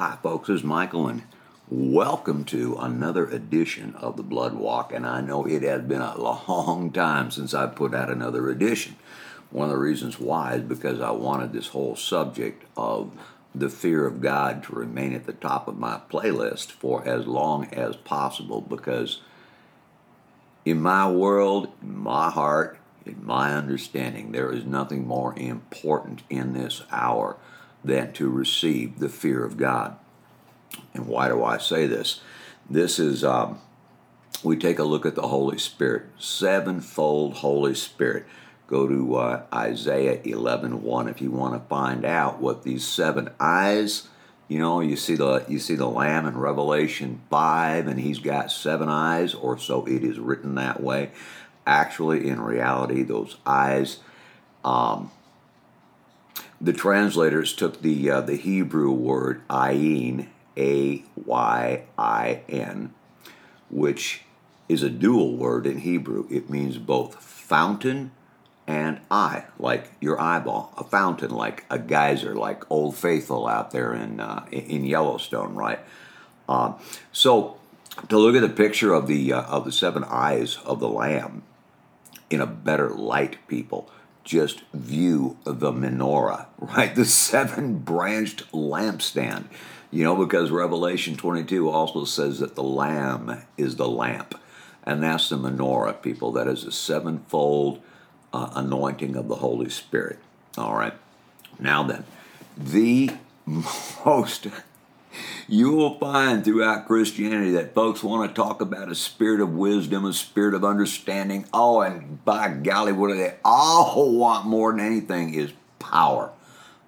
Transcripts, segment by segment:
Hi, folks. This is Michael, and welcome to another edition of the Blood Walk. And I know it has been a long time since I put out another edition. One of the reasons why is because I wanted this whole subject of the fear of God to remain at the top of my playlist for as long as possible because in my world, in my heart, in my understanding, there is nothing more important in this hour than to receive the fear of God. And why do I say this? This is, um, we take a look at the Holy Spirit, sevenfold Holy Spirit. Go to uh, Isaiah 11 1 if you want to find out what these seven eyes. You know, you see the you see the lamb in Revelation five, and he's got seven eyes, or so it is written that way. Actually, in reality, those eyes um, the translators took the uh, the Hebrew word ayin, a y i n, which is a dual word in Hebrew. It means both fountain and eye, like your eyeball, a fountain, like a geyser, like Old Faithful out there in uh, in Yellowstone, right? Uh, so to look at the picture of the uh, of the seven eyes of the Lamb in a better light, people just view the menorah, right? The seven branched lampstand. You know, because Revelation 22 also says that the Lamb is the lamp. And that's the menorah, people. That is a sevenfold uh, anointing of the Holy Spirit. All right. Now then, the most you will find throughout Christianity that folks want to talk about a spirit of wisdom, a spirit of understanding. Oh, and by golly, what do they all want more than anything is power.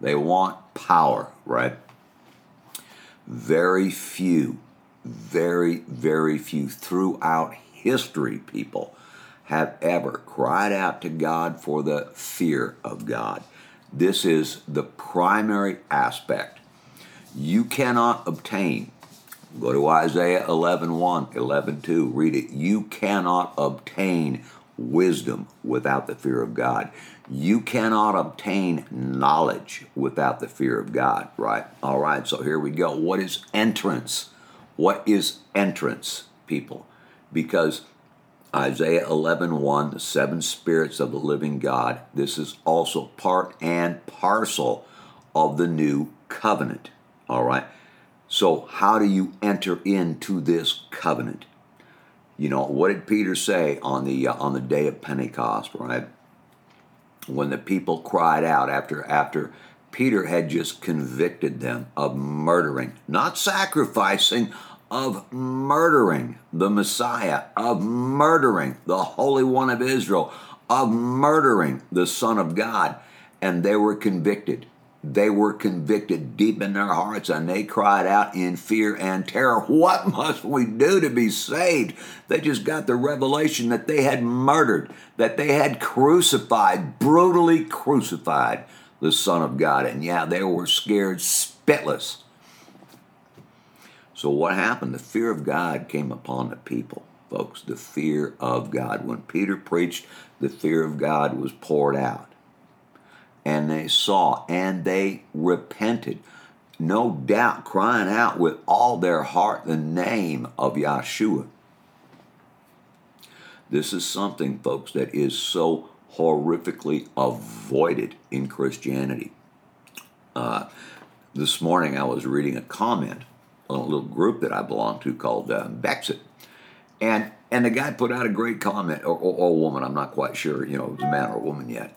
They want power, right? Very few, very, very few throughout history, people have ever cried out to God for the fear of God. This is the primary aspect you cannot obtain. Go to Isaiah 11 1, 11 2, read it. You cannot obtain wisdom without the fear of God. You cannot obtain knowledge without the fear of God, right? All right, so here we go. What is entrance? What is entrance, people? Because Isaiah 11 1, the seven spirits of the living God, this is also part and parcel of the new covenant. All right. So, how do you enter into this covenant? You know, what did Peter say on the uh, on the day of Pentecost, right? When the people cried out after after Peter had just convicted them of murdering, not sacrificing, of murdering the Messiah, of murdering the Holy One of Israel, of murdering the Son of God, and they were convicted they were convicted deep in their hearts and they cried out in fear and terror, What must we do to be saved? They just got the revelation that they had murdered, that they had crucified, brutally crucified the Son of God. And yeah, they were scared spitless. So, what happened? The fear of God came upon the people, folks. The fear of God. When Peter preached, the fear of God was poured out and they saw and they repented. No doubt, crying out with all their heart the name of Yeshua. This is something, folks, that is so horrifically avoided in Christianity. Uh, this morning I was reading a comment on a little group that I belong to called uh, Bexit. And and the guy put out a great comment, or, or, or woman, I'm not quite sure, you know, it was a man or a woman yet.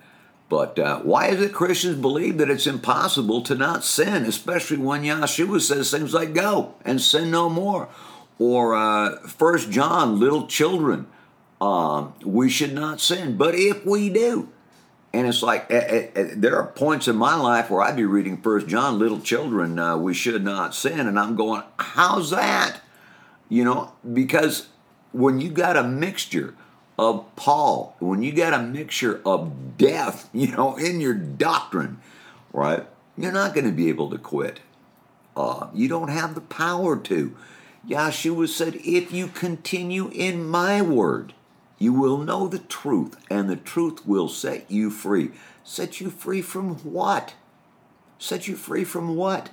But uh, why is it Christians believe that it's impossible to not sin, especially when Yeshua says things like "Go and sin no more," or uh, First John, "Little children, um, we should not sin, but if we do." And it's like uh, uh, there are points in my life where I'd be reading First John, "Little children, uh, we should not sin," and I'm going, "How's that?" You know, because when you got a mixture of Paul, when you got a mixture of death, you know, in your doctrine, right, you're not going to be able to quit. Uh, you don't have the power to. Yeshua said, if you continue in my word, you will know the truth, and the truth will set you free. Set you free from what? Set you free from what?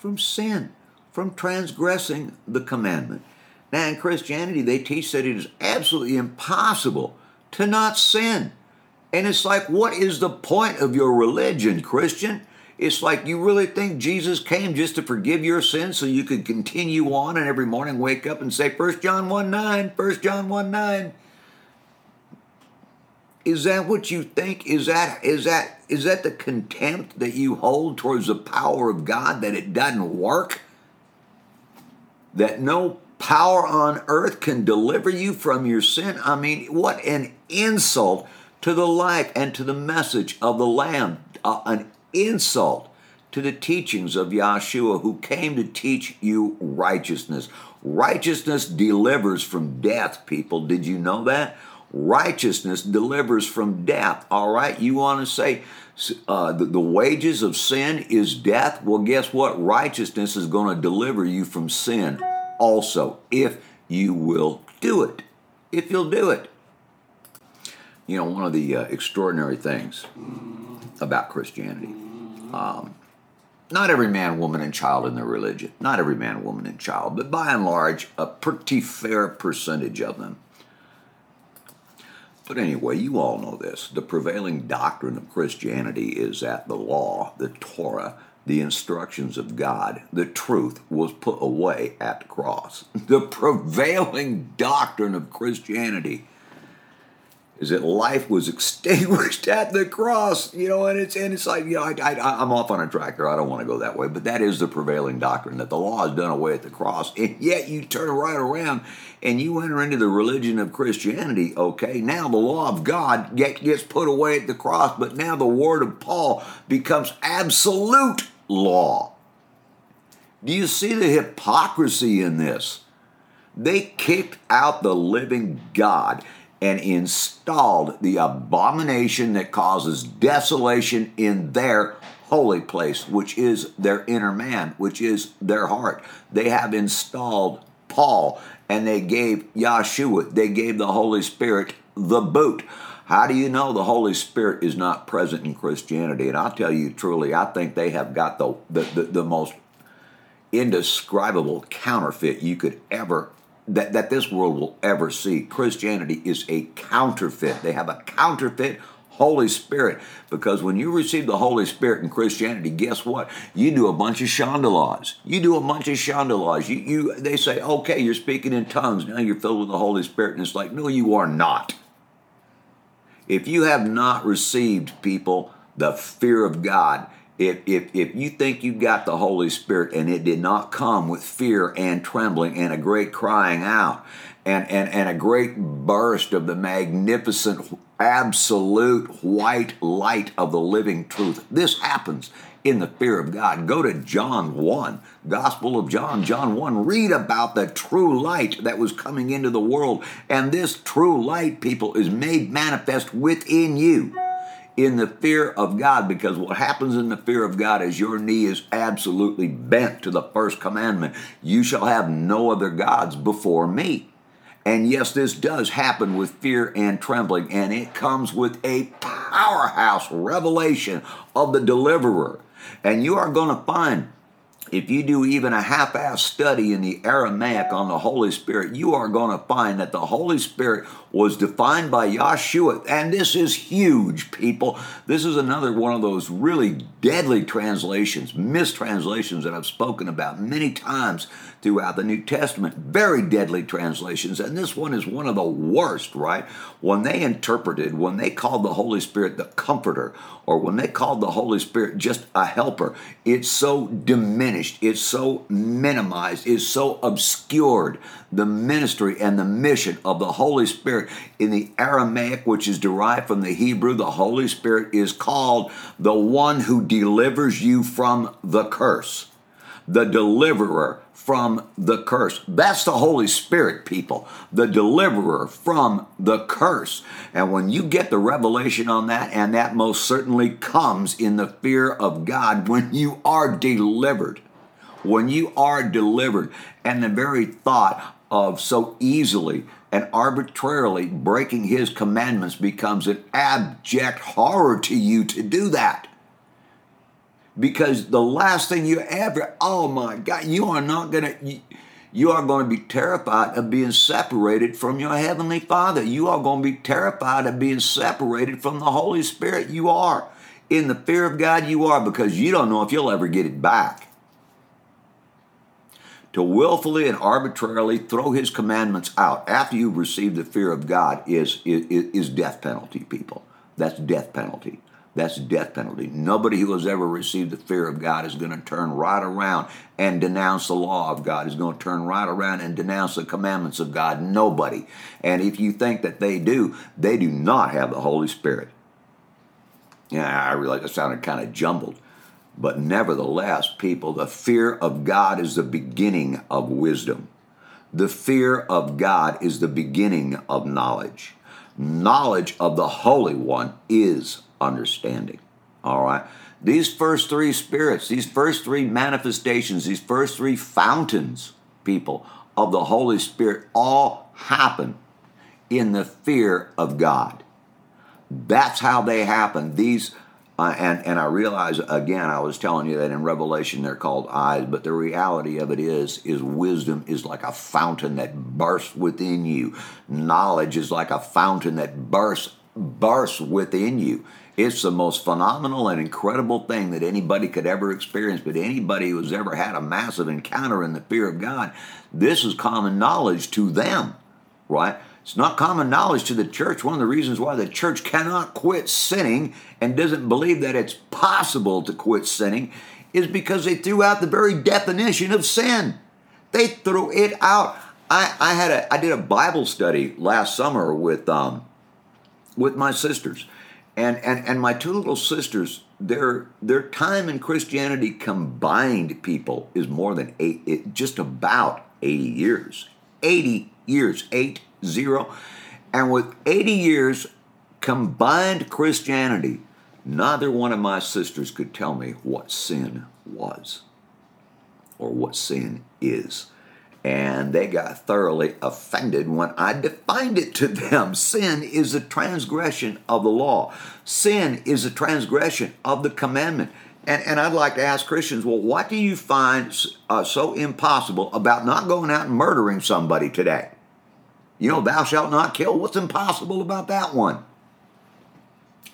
from sin, from transgressing the commandment. Now, in Christianity, they teach that it is absolutely impossible to not sin. And it's like, what is the point of your religion, Christian? It's like you really think Jesus came just to forgive your sins so you could continue on and every morning wake up and say 1 John 1 9, 1 John 1 9. Is that what you think? Is that is that is that the contempt that you hold towards the power of God that it doesn't work? That no power on earth can deliver you from your sin? I mean, what an insult to the life and to the message of the Lamb, uh, an insult to the teachings of Yahshua, who came to teach you righteousness. Righteousness delivers from death, people. Did you know that? Righteousness delivers from death. All right, you want to say uh, the, the wages of sin is death? Well, guess what? Righteousness is going to deliver you from sin also, if you will do it. If you'll do it. You know, one of the uh, extraordinary things about Christianity, um, not every man, woman, and child in their religion, not every man, woman, and child, but by and large, a pretty fair percentage of them. But anyway, you all know this. The prevailing doctrine of Christianity is that the law, the Torah, the instructions of God, the truth was put away at the cross. The prevailing doctrine of Christianity is that life was extinguished at the cross, you know, and it's and it's like you know I, I I'm off on a track here. I don't want to go that way, but that is the prevailing doctrine that the law is done away at the cross, and yet you turn right around and you enter into the religion of Christianity. Okay, now the law of God get, gets put away at the cross, but now the word of Paul becomes absolute law. Do you see the hypocrisy in this? They kicked out the living God and installed the abomination that causes desolation in their holy place, which is their inner man, which is their heart. They have installed Paul and they gave Yahshua, they gave the Holy Spirit the boot. How do you know the Holy Spirit is not present in Christianity? And I'll tell you truly, I think they have got the, the, the, the most indescribable counterfeit you could ever that, that this world will ever see. Christianity is a counterfeit. They have a counterfeit Holy Spirit because when you receive the Holy Spirit in Christianity, guess what? You do a bunch of shandalas. You do a bunch of shandalas. You, you, they say, okay, you're speaking in tongues. Now you're filled with the Holy Spirit. And it's like, no, you are not. If you have not received, people, the fear of God, if, if, if you think you got the Holy Spirit and it did not come with fear and trembling and a great crying out and, and, and a great burst of the magnificent, absolute white light of the living truth, this happens in the fear of God. Go to John 1, Gospel of John, John 1. Read about the true light that was coming into the world. And this true light, people, is made manifest within you in the fear of God because what happens in the fear of God is your knee is absolutely bent to the first commandment you shall have no other gods before me. And yes, this does happen with fear and trembling, and it comes with a powerhouse revelation of the deliverer. And you are going to find if you do even a half ass study in the Aramaic on the Holy Spirit, you are going to find that the Holy Spirit was defined by Yahshua. And this is huge, people. This is another one of those really deadly translations, mistranslations that I've spoken about many times throughout the New Testament. Very deadly translations. And this one is one of the worst, right? When they interpreted, when they called the Holy Spirit the Comforter, or when they called the Holy Spirit just a helper, it's so diminished, it's so minimized, it's so obscured the ministry and the mission of the Holy Spirit. In the Aramaic, which is derived from the Hebrew, the Holy Spirit is called the one who delivers you from the curse, the deliverer from the curse. That's the Holy Spirit, people, the deliverer from the curse. And when you get the revelation on that, and that most certainly comes in the fear of God when you are delivered. When you are delivered, and the very thought of so easily and arbitrarily breaking his commandments becomes an abject horror to you to do that. Because the last thing you ever, oh my God, you are not going to. You, are going to be terrified of being separated from your Heavenly Father. You are going to be terrified of being separated from the Holy Spirit. You are. In the fear of God, you are because you don't know if you'll ever get it back. To willfully and arbitrarily throw His commandments out after you've received the fear of God is, is, is death penalty, people. That's death penalty. That's death penalty. Nobody who has ever received the fear of God is going to turn right around and denounce the law of God. Is going to turn right around and denounce the commandments of God. Nobody. And if you think that they do, they do not have the Holy Spirit. Yeah, I realize it sounded kind of jumbled. But nevertheless, people, the fear of God is the beginning of wisdom. The fear of God is the beginning of knowledge. Knowledge of the Holy One is understanding. All right. These first three spirits, these first three manifestations, these first three fountains, people, of the Holy Spirit all happen in the fear of God. That's how they happen. These, uh, and, and I realize, again, I was telling you that in Revelation they're called eyes, but the reality of it is, is wisdom is like a fountain that bursts within you. Knowledge is like a fountain that bursts, bursts within you. It's the most phenomenal and incredible thing that anybody could ever experience. But anybody who's ever had a massive encounter in the fear of God, this is common knowledge to them, right? It's not common knowledge to the church. One of the reasons why the church cannot quit sinning and doesn't believe that it's possible to quit sinning is because they threw out the very definition of sin. They threw it out. I, I had a I did a Bible study last summer with um, with my sisters and and and my two little sisters their their time in christianity combined people is more than eight it, just about 80 years 80 years eight zero and with 80 years combined christianity neither one of my sisters could tell me what sin was or what sin is and they got thoroughly offended when I defined it to them. Sin is a transgression of the law, sin is a transgression of the commandment. And, and I'd like to ask Christians, well, what do you find uh, so impossible about not going out and murdering somebody today? You know, thou shalt not kill. What's impossible about that one?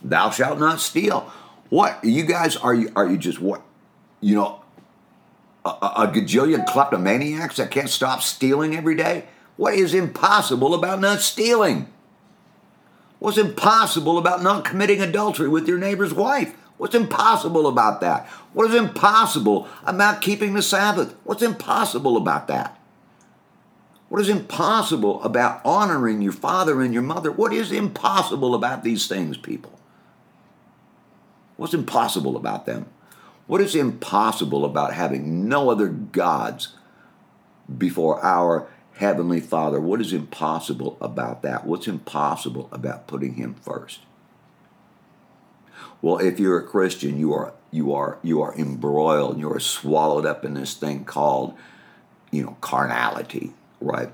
Thou shalt not steal. What you guys are you are you just what you know a, a gajillion kleptomaniacs that can't stop stealing every day? What is impossible about not stealing? What's impossible about not committing adultery with your neighbor's wife? What's impossible about that? What is impossible about keeping the Sabbath? What's impossible about that? What is impossible about honoring your father and your mother? What is impossible about these things, people? What's impossible about them? What is impossible about having no other gods before our Heavenly Father? What is impossible about that? What's impossible about putting Him first? Well, if you're a Christian, you are you are you are embroiled, you are swallowed up in this thing called, you know, carnality, right?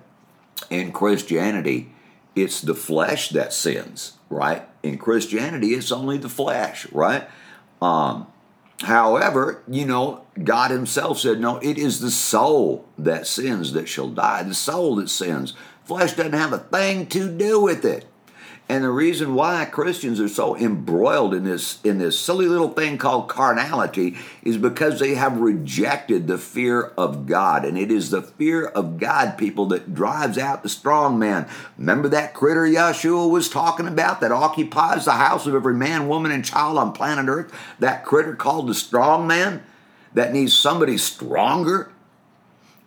In Christianity, it's the flesh that sins, right? In Christianity, it's only the flesh, right? Um, However, you know, God Himself said, No, it is the soul that sins that shall die. The soul that sins. Flesh doesn't have a thing to do with it. And the reason why Christians are so embroiled in this in this silly little thing called carnality is because they have rejected the fear of God. And it is the fear of God, people, that drives out the strong man. Remember that critter Yeshua was talking about that occupies the house of every man, woman, and child on planet Earth? That critter called the strong man that needs somebody stronger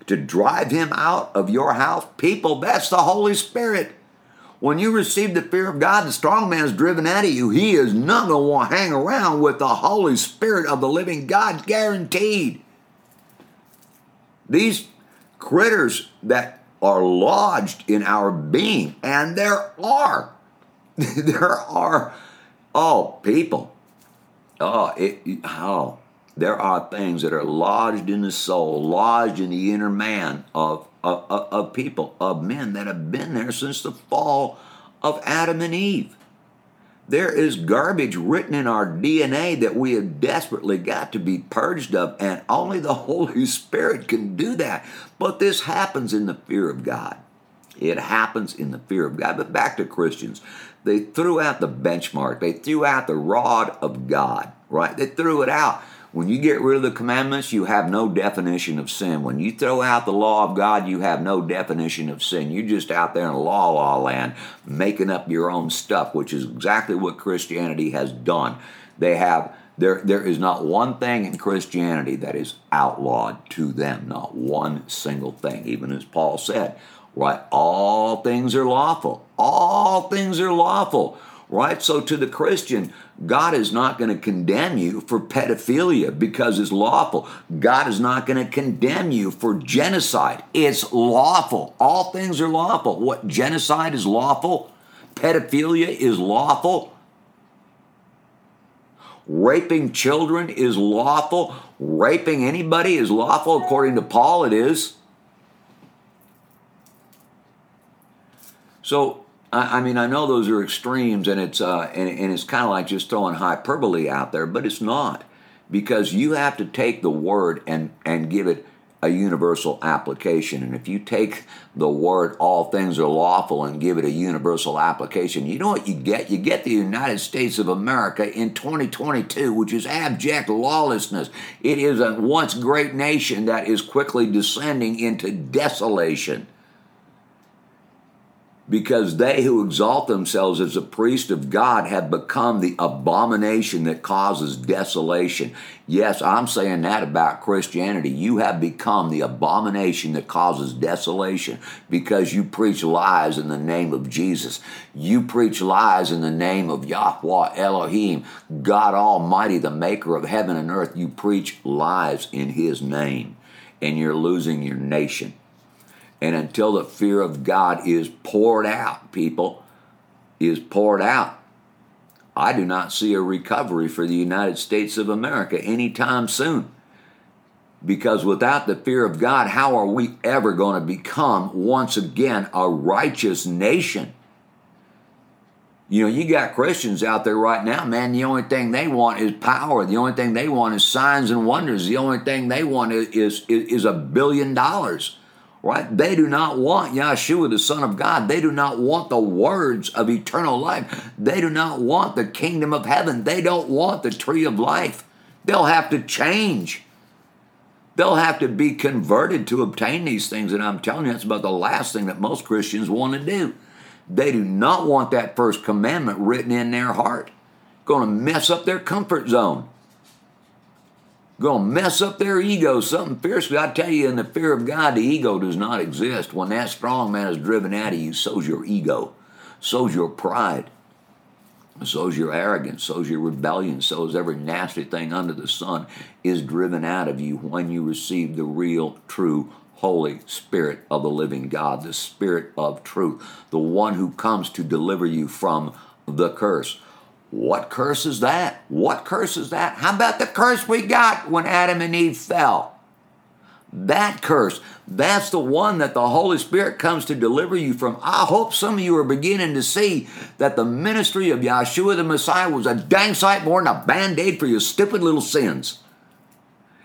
to drive him out of your house? People, that's the Holy Spirit. When you receive the fear of God, the strong man is driven out of you. He is not going to want to hang around with the Holy Spirit of the living God, guaranteed. These critters that are lodged in our being, and there are, there are, oh, people, oh, it, oh, there are things that are lodged in the soul, lodged in the inner man of of, of, people, of men that have been there since the fall of Adam and Eve. There is garbage written in our DNA that we have desperately got to be purged of, and only the Holy Spirit can do that. But this happens in the fear of God. It happens in the fear of God. But back to Christians. They threw out the benchmark, they threw out the rod of God, right? They threw it out. When you get rid of the commandments, you have no definition of sin. When you throw out the law of God, you have no definition of sin. You're just out there in la la land making up your own stuff, which is exactly what Christianity has done. They have there there is not one thing in Christianity that is outlawed to them, not one single thing. Even as Paul said, right? All things are lawful. All things are lawful right? So to the Christian, God is not going to condemn you for pedophilia because it's lawful. God is not going to condemn you for genocide. It's lawful. All things are lawful. What genocide is lawful? Pedophilia is lawful. Raping children is lawful. Raping anybody is lawful, according to Paul, it is. So I, I mean, I know those are extremes, and it's uh, and, and it's kind of like just throwing hyperbole out there, but it's not because you have to take the word and and give it a universal application. And if you take the word all things are lawful and give it a universal application, you know what you get? You get the United States of America in 2022, which is abject lawlessness. It is a once great nation that is quickly descending into desolation because they who exalt themselves as a priest of God have become the abomination that causes desolation. Yes, I'm saying that about Christianity. You have become the abomination that causes desolation because you preach lies in the name of Jesus. You preach lies in the name of Yahweh Elohim, God Almighty, the maker of heaven and earth. You preach lies in His name, and you're losing your nation. And until the fear of God is poured out, people, is poured out, I do not see a recovery for the United States of America anytime soon. Because without the fear of God, how are we ever going to become once again a righteous nation? You know, you got Christians out there right now, man. The only thing they want is power. The only thing they want is signs and wonders. The only thing they want is, is, is a billion dollars right? They do not want Yeshua, the Son of God. They do not want the words of eternal life. They do not want the kingdom of heaven. They don't want the tree of life. They'll have to change. They'll have to be converted to obtain these things. And I'm telling you, that's about the last thing that most Christians want to do. They do not want that first commandment written in their heart. Going to mess up their comfort zone going to mess up their ego something fiercely. I tell you, in the fear of God, the ego does not exist. When that strong man is driven out of you, so's your ego, so's your pride, so's your arrogance, so's your rebellion, so's every nasty thing under the sun is driven out of you when you receive the real, true, Holy Spirit of the living God, the Spirit of truth, the one who comes to deliver you from the curse. What curse is that? What curse is that? How about the curse we got when Adam and Eve fell? That curse, that's the one that the Holy Spirit comes to deliver you from. I hope some of you are beginning to see that the ministry of Yeshua the Messiah was a dang sight more than a band aid for your stupid little sins.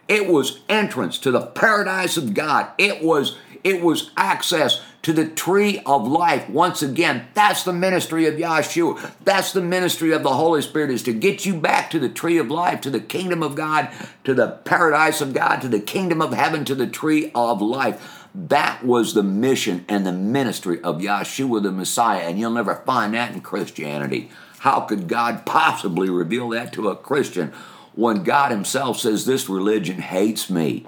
It was entrance to the paradise of God. It was it was access to the tree of life. Once again, that's the ministry of Yahshua. That's the ministry of the Holy Spirit is to get you back to the tree of life, to the kingdom of God, to the paradise of God, to the kingdom of heaven, to the tree of life. That was the mission and the ministry of Yahshua the Messiah, and you'll never find that in Christianity. How could God possibly reveal that to a Christian when God Himself says, This religion hates me?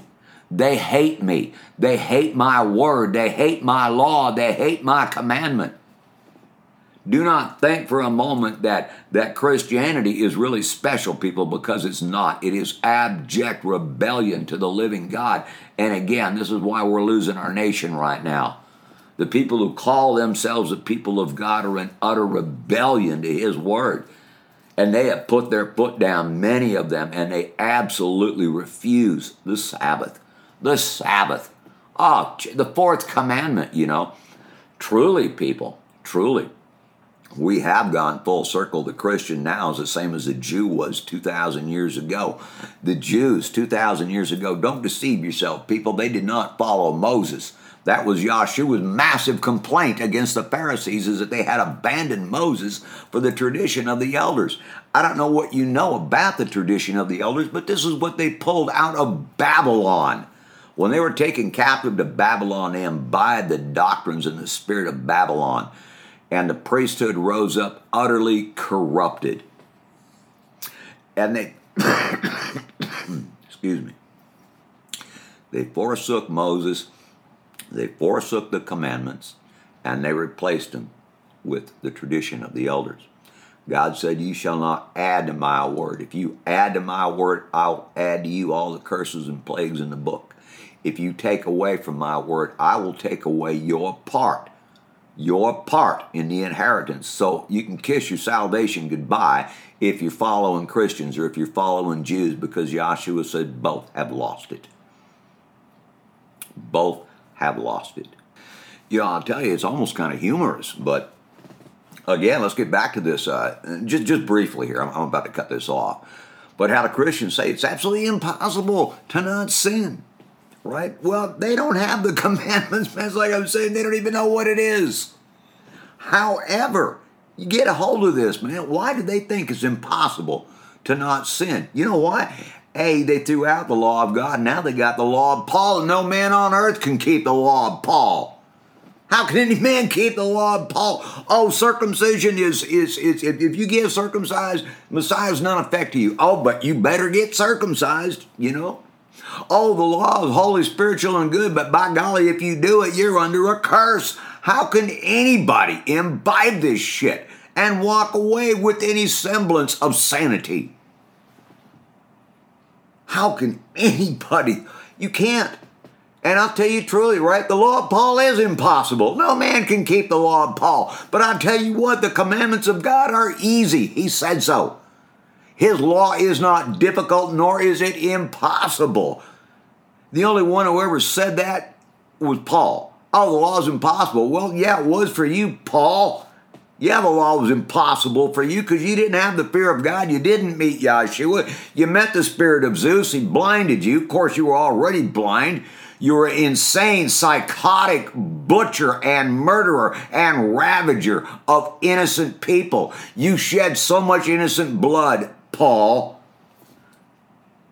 They hate me. They hate my word. They hate my law. They hate my commandment. Do not think for a moment that, that Christianity is really special, people, because it's not. It is abject rebellion to the living God. And again, this is why we're losing our nation right now. The people who call themselves the people of God are in utter rebellion to His word. And they have put their foot down, many of them, and they absolutely refuse the Sabbath the Sabbath. Oh, the fourth commandment, you know. Truly, people, truly. we have gone full circle. The Christian now is the same as the Jew was 2,000 years ago. The Jews 2,000 years ago, don't deceive yourself, people, they did not follow Moses. That was Yahshua's massive complaint against the Pharisees is that they had abandoned Moses for the tradition of the elders. I don't know what you know about the tradition of the elders, but this is what they pulled out of Babylon. When they were taken captive to Babylon, they imbibed the doctrines and the spirit of Babylon, and the priesthood rose up utterly corrupted. And they, excuse me, they forsook Moses they forsook the commandments and they replaced them with the tradition of the elders. God said, You shall not add to my word. If you add to my word, I'll add to you all the curses and plagues in the book. If you take away from my word, I will take away your part, your part in the inheritance. So you can kiss your salvation goodbye if you're following Christians or if you're following Jews, because Yahshua said both have lost it. Both have lost it. Yeah, I'll tell you, it's almost kind of humorous, but again, let's get back to this uh, just just briefly here. I'm, I'm about to cut this off, but how do Christians say it's absolutely impossible to not sin, right? Well, they don't have the commandments, man. Like I'm saying, they don't even know what it is. However, you get a hold of this, man. Why do they think it's impossible to not sin? You know why? A, they threw out the law of God. Now they got the law of Paul, no man on earth can keep the law of Paul. How can any man keep the law of Paul? Oh, circumcision is is is if, if you get circumcised, Messiah's not affect you. Oh, but you better get circumcised, you know. Oh, the law is holy, spiritual, and good, but by golly, if you do it, you're under a curse. How can anybody imbibe this shit and walk away with any semblance of sanity? How can anybody? You can't. And I'll tell you truly, right? The law of Paul is impossible. No man can keep the law of Paul. But I'll tell you what, the commandments of God are easy. He said so. His law is not difficult, nor is it impossible. The only one who ever said that was Paul. Oh, the law is impossible. Well, yeah, it was for you, Paul. Yeah, the law was impossible for you because you didn't have the fear of God. You didn't meet Yahshua. You met the spirit of Zeus. He blinded you. Of course, you were already blind. You were insane, psychotic butcher and murderer and ravager of innocent people. You shed so much innocent blood, Paul,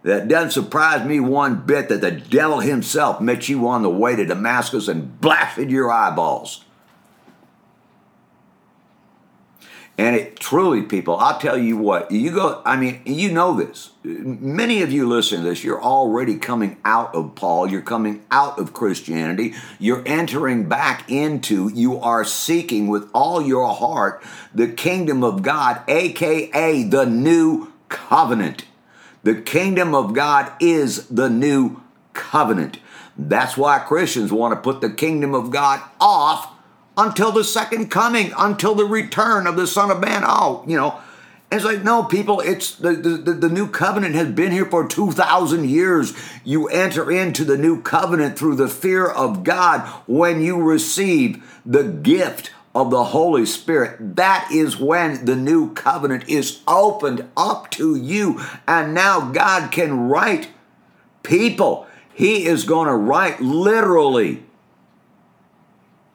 that doesn't surprise me one bit that the devil himself met you on the way to Damascus and blasted your eyeballs. And it truly, people, I'll tell you what, you go, I mean, you know this. Many of you listening to this, you're already coming out of Paul. You're coming out of Christianity. You're entering back into, you are seeking with all your heart the kingdom of God, aka the new covenant. The kingdom of God is the new covenant. That's why Christians want to put the kingdom of God off until the second coming, until the return of the Son of Man. Oh, you know, it's like, no, people, it's the, the, the new covenant has been here for 2,000 years. You enter into the new covenant through the fear of God when you receive the gift of the Holy Spirit. That is when the new covenant is opened up to you. And now God can write people. He is going to write literally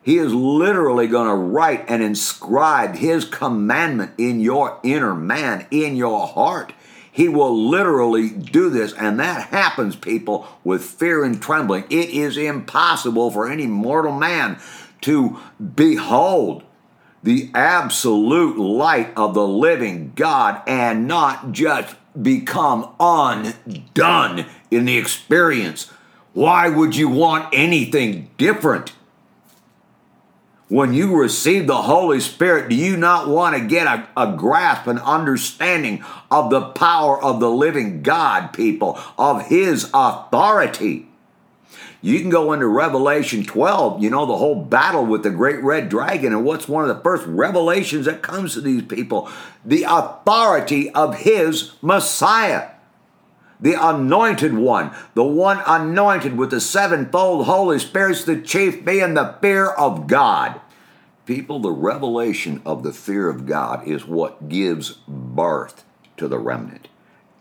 he is literally going to write and inscribe His commandment in your inner man, in your heart. He will literally do this, and that happens, people, with fear and trembling. It is impossible for any mortal man to behold the absolute light of the living God and not just become undone in the experience. Why would you want anything different? when you receive the Holy Spirit, do you not want to get a, a, grasp and understanding of the power of the living God, people, of His authority? You can go into Revelation 12, you know, the whole battle with the great red dragon. And what's one of the first revelations that comes to these people? The authority of His Messiah the anointed one, the one anointed with the sevenfold Holy Spirit, the chief being the fear of God. People, the revelation of the fear of God is what gives birth to the remnant.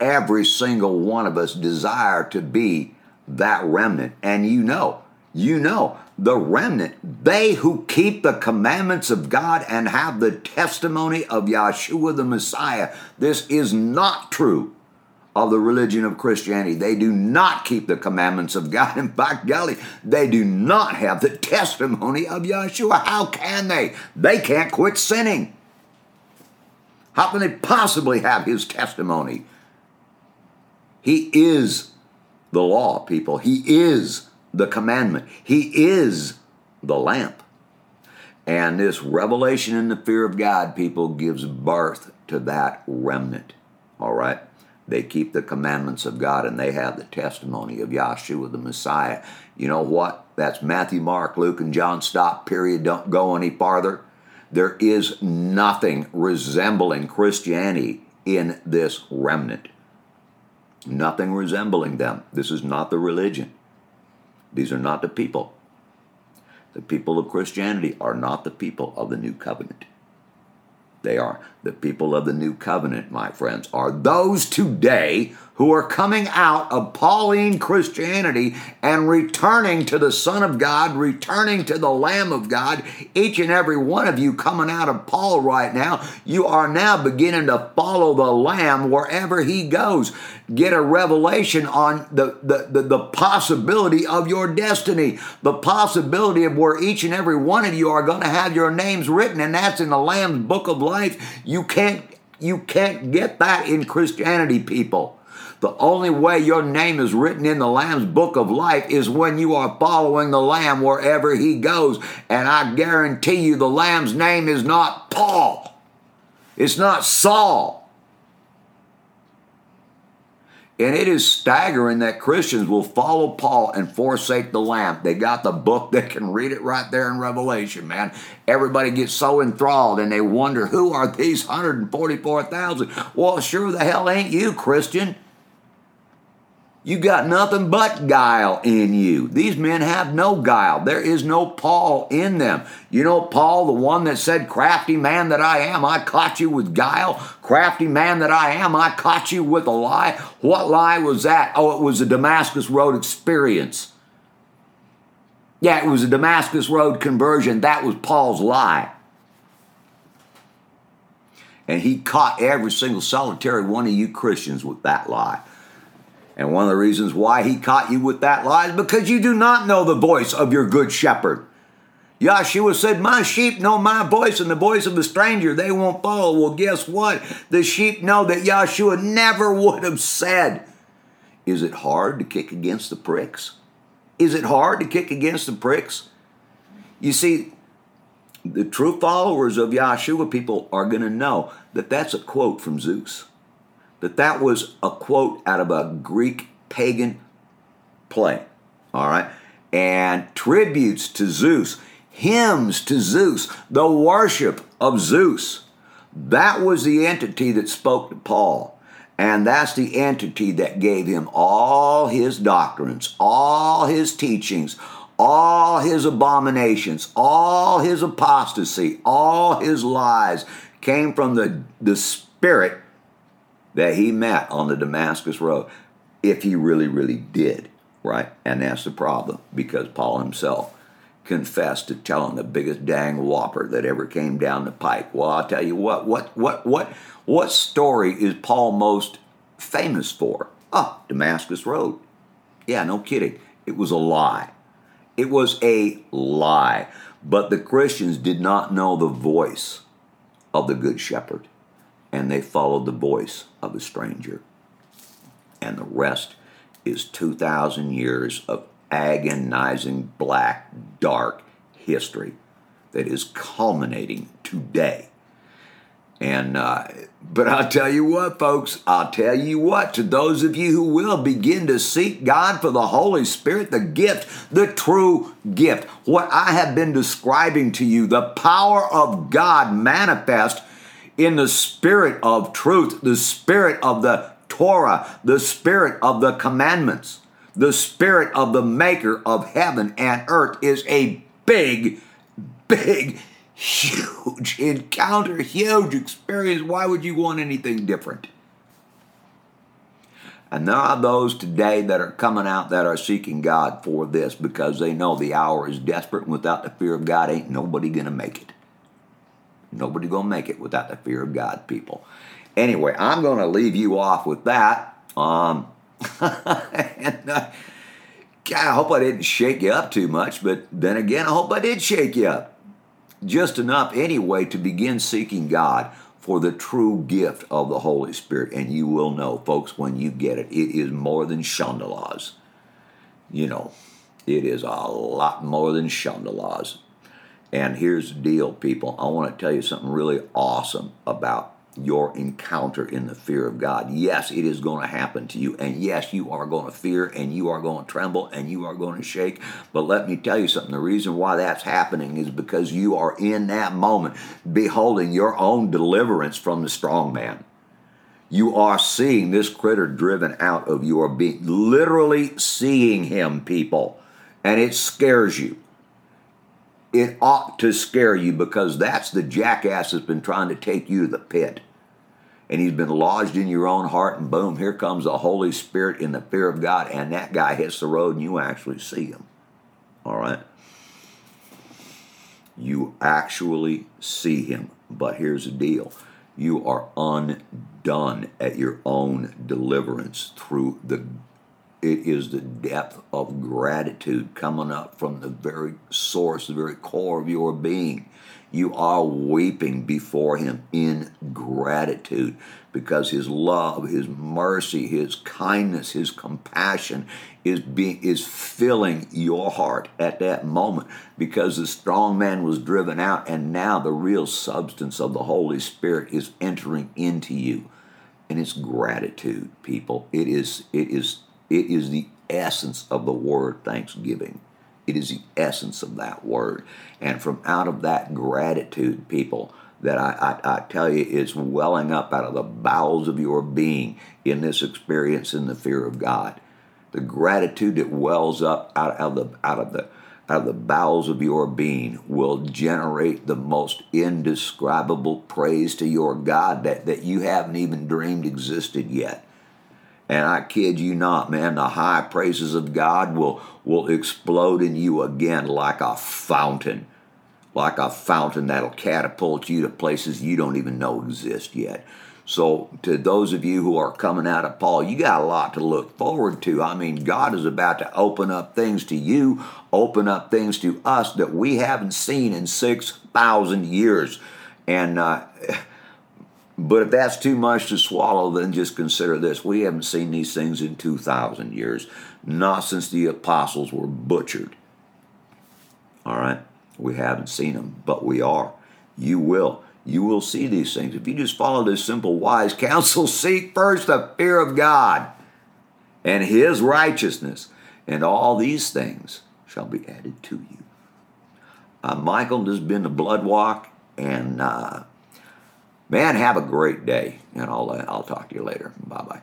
Every single one of us desire to be that remnant. And you know, you know, the remnant, they who keep the commandments of God and have the testimony of Yahshua the Messiah. This is not true of the religion of Christianity. They do not keep the commandments of God. In fact, golly, they do not have the testimony of Yahshua. How can they? They can't quit sinning. How can they possibly have his testimony? He is the law, people. He is the commandment. He is the lamp. And this revelation in the fear of God, people, gives birth to that remnant. All right? They keep the commandments of God and they have the testimony of Yahshua the Messiah. You know what? That's Matthew, Mark, Luke, and John. Stop, period. Don't go any farther. There is nothing resembling Christianity in this remnant. Nothing resembling them. This is not the religion. These are not the people. The people of Christianity are not the people of the new covenant. They are the people of the new covenant, my friends, are those today who are coming out of Pauline Christianity and returning to the Son of God, returning to the Lamb of God. Each and every one of you coming out of Paul right now, you are now beginning to follow the Lamb wherever he goes. Get a revelation on the, the, the, the possibility of your destiny, the possibility of where each and every one of you are going to have your names written, and that's in the Lamb's book of life. You can't you can't get that in Christianity, people. The only way your name is written in the Lamb's book of life is when you are following the Lamb wherever he goes. And I guarantee you, the Lamb's name is not Paul, it's not Saul. And it is staggering that Christians will follow Paul and forsake the lamp. They got the book, they can read it right there in Revelation, man. Everybody gets so enthralled and they wonder who are these 144,000? Well, sure the hell ain't you, Christian. You got nothing but guile in you. These men have no guile. There is no Paul in them. You know, Paul, the one that said, Crafty man that I am, I caught you with guile. Crafty man that I am, I caught you with a lie. What lie was that? Oh, it was a Damascus Road experience. Yeah, it was a Damascus Road conversion. That was Paul's lie. And he caught every single solitary one of you Christians with that lie. And one of the reasons why he caught you with that lie is because you do not know the voice of your good shepherd. Yahshua said, My sheep know my voice, and the voice of a stranger they won't follow. Well, guess what? The sheep know that Yahshua never would have said. Is it hard to kick against the pricks? Is it hard to kick against the pricks? You see, the true followers of Yahshua people are going to know that that's a quote from Zeus that that was a quote out of a Greek pagan play. All right. And tributes to Zeus, hymns to Zeus, the worship of Zeus. That was the entity that spoke to Paul. And that's the entity that gave him all his doctrines, all his teachings, all his abominations, all his apostasy, all his lies came from the, the spirit that he met on the Damascus Road, if he really, really did, right? And that's the problem because Paul himself confessed to telling the biggest dang whopper that ever came down the pike. Well, I'll tell you what, what, what, what, what story is Paul most famous for? Ah, Damascus Road. Yeah, no kidding. It was a lie. It was a lie. But the Christians did not know the voice of the Good Shepherd and they followed the voice of a stranger. And the rest is 2,000 years of agonizing, black, dark history that is culminating today. And, uh, but I'll tell you what, folks, I'll tell you what, to those of you who will begin to seek God for the Holy Spirit, the gift, the true gift, what I have been describing to you, the power of God manifest in the spirit of truth, the spirit of the Torah, the spirit of the commandments, the spirit of the maker of heaven and earth is a big, big, huge encounter, huge experience. Why would you want anything different? And there are those today that are coming out that are seeking God for this because they know the hour is desperate and without the fear of God ain't nobody going to make it. Nobody to make it without the fear of God, people. Anyway, I'm to leave you off with that. Um, and, uh, God, I hope I didn't shake you up too much, but then again, I hope I did shake you up. Just enough anyway to begin seeking God for the true gift of the Holy Spirit. And you will know, folks, when you get it, it is more than Shondalas. You know, it is a lot more than Shondalas. And here's the deal, people. I want to tell you something really awesome about your encounter in the fear of God. Yes, it is going to happen to you. And yes, you are going to fear and you are going to tremble and you are going to shake. But let me tell you something the reason why that's happening is because you are in that moment beholding your own deliverance from the strong man. You are seeing this critter driven out of your being, literally seeing him, people. And it scares you it ought to scare you because that's the jackass that's been trying to take you to the pit. And he's been lodged in your own heart, and boom, here comes the Holy Spirit in the fear of God, and that guy hits the road and you actually see him. All right? You actually see him. But here's the deal you are undone at your own deliverance through the it is the depth of gratitude coming up from the very source, the very core of your being. You are weeping before Him in gratitude because His love, His mercy, His kindness, His compassion is being is filling your heart at that moment because the strong man was driven out and now the real substance of the Holy Spirit is entering into you. And it's gratitude, people. It is it is it is the essence of the word thanksgiving. It is the essence of that word. And from out of that gratitude, people, that I, I, I, tell you is welling up out of the bowels of your being in this experience in the fear of God. The gratitude that wells up out, of the out of the out of the bowels of your being will generate the most indescribable praise to your God that, that you haven't even dreamed existed yet. And I kid you not, man, the high praises of God will, will explode in you again like a fountain. Like a fountain that'll catapult you to places you don't even know exist yet. So, to those of you who are coming out of Paul, you got a lot to look forward to. I mean, God is about to open up things to you, open up things to us that we haven't seen in 6,000 years. And, uh, but if that's too much to swallow, then just consider this. We haven't seen these things in 2,000 years, not since the apostles were butchered. All right? We haven't seen them, but we are. You will. You will see these things. If you just follow this simple, wise counsel, seek first the fear of God and his righteousness, and all these things shall be added to you. Uh, Michael, this has been the Blood Walk, and uh, Man, have a great day, and I'll, uh, I'll talk to you later. Bye bye.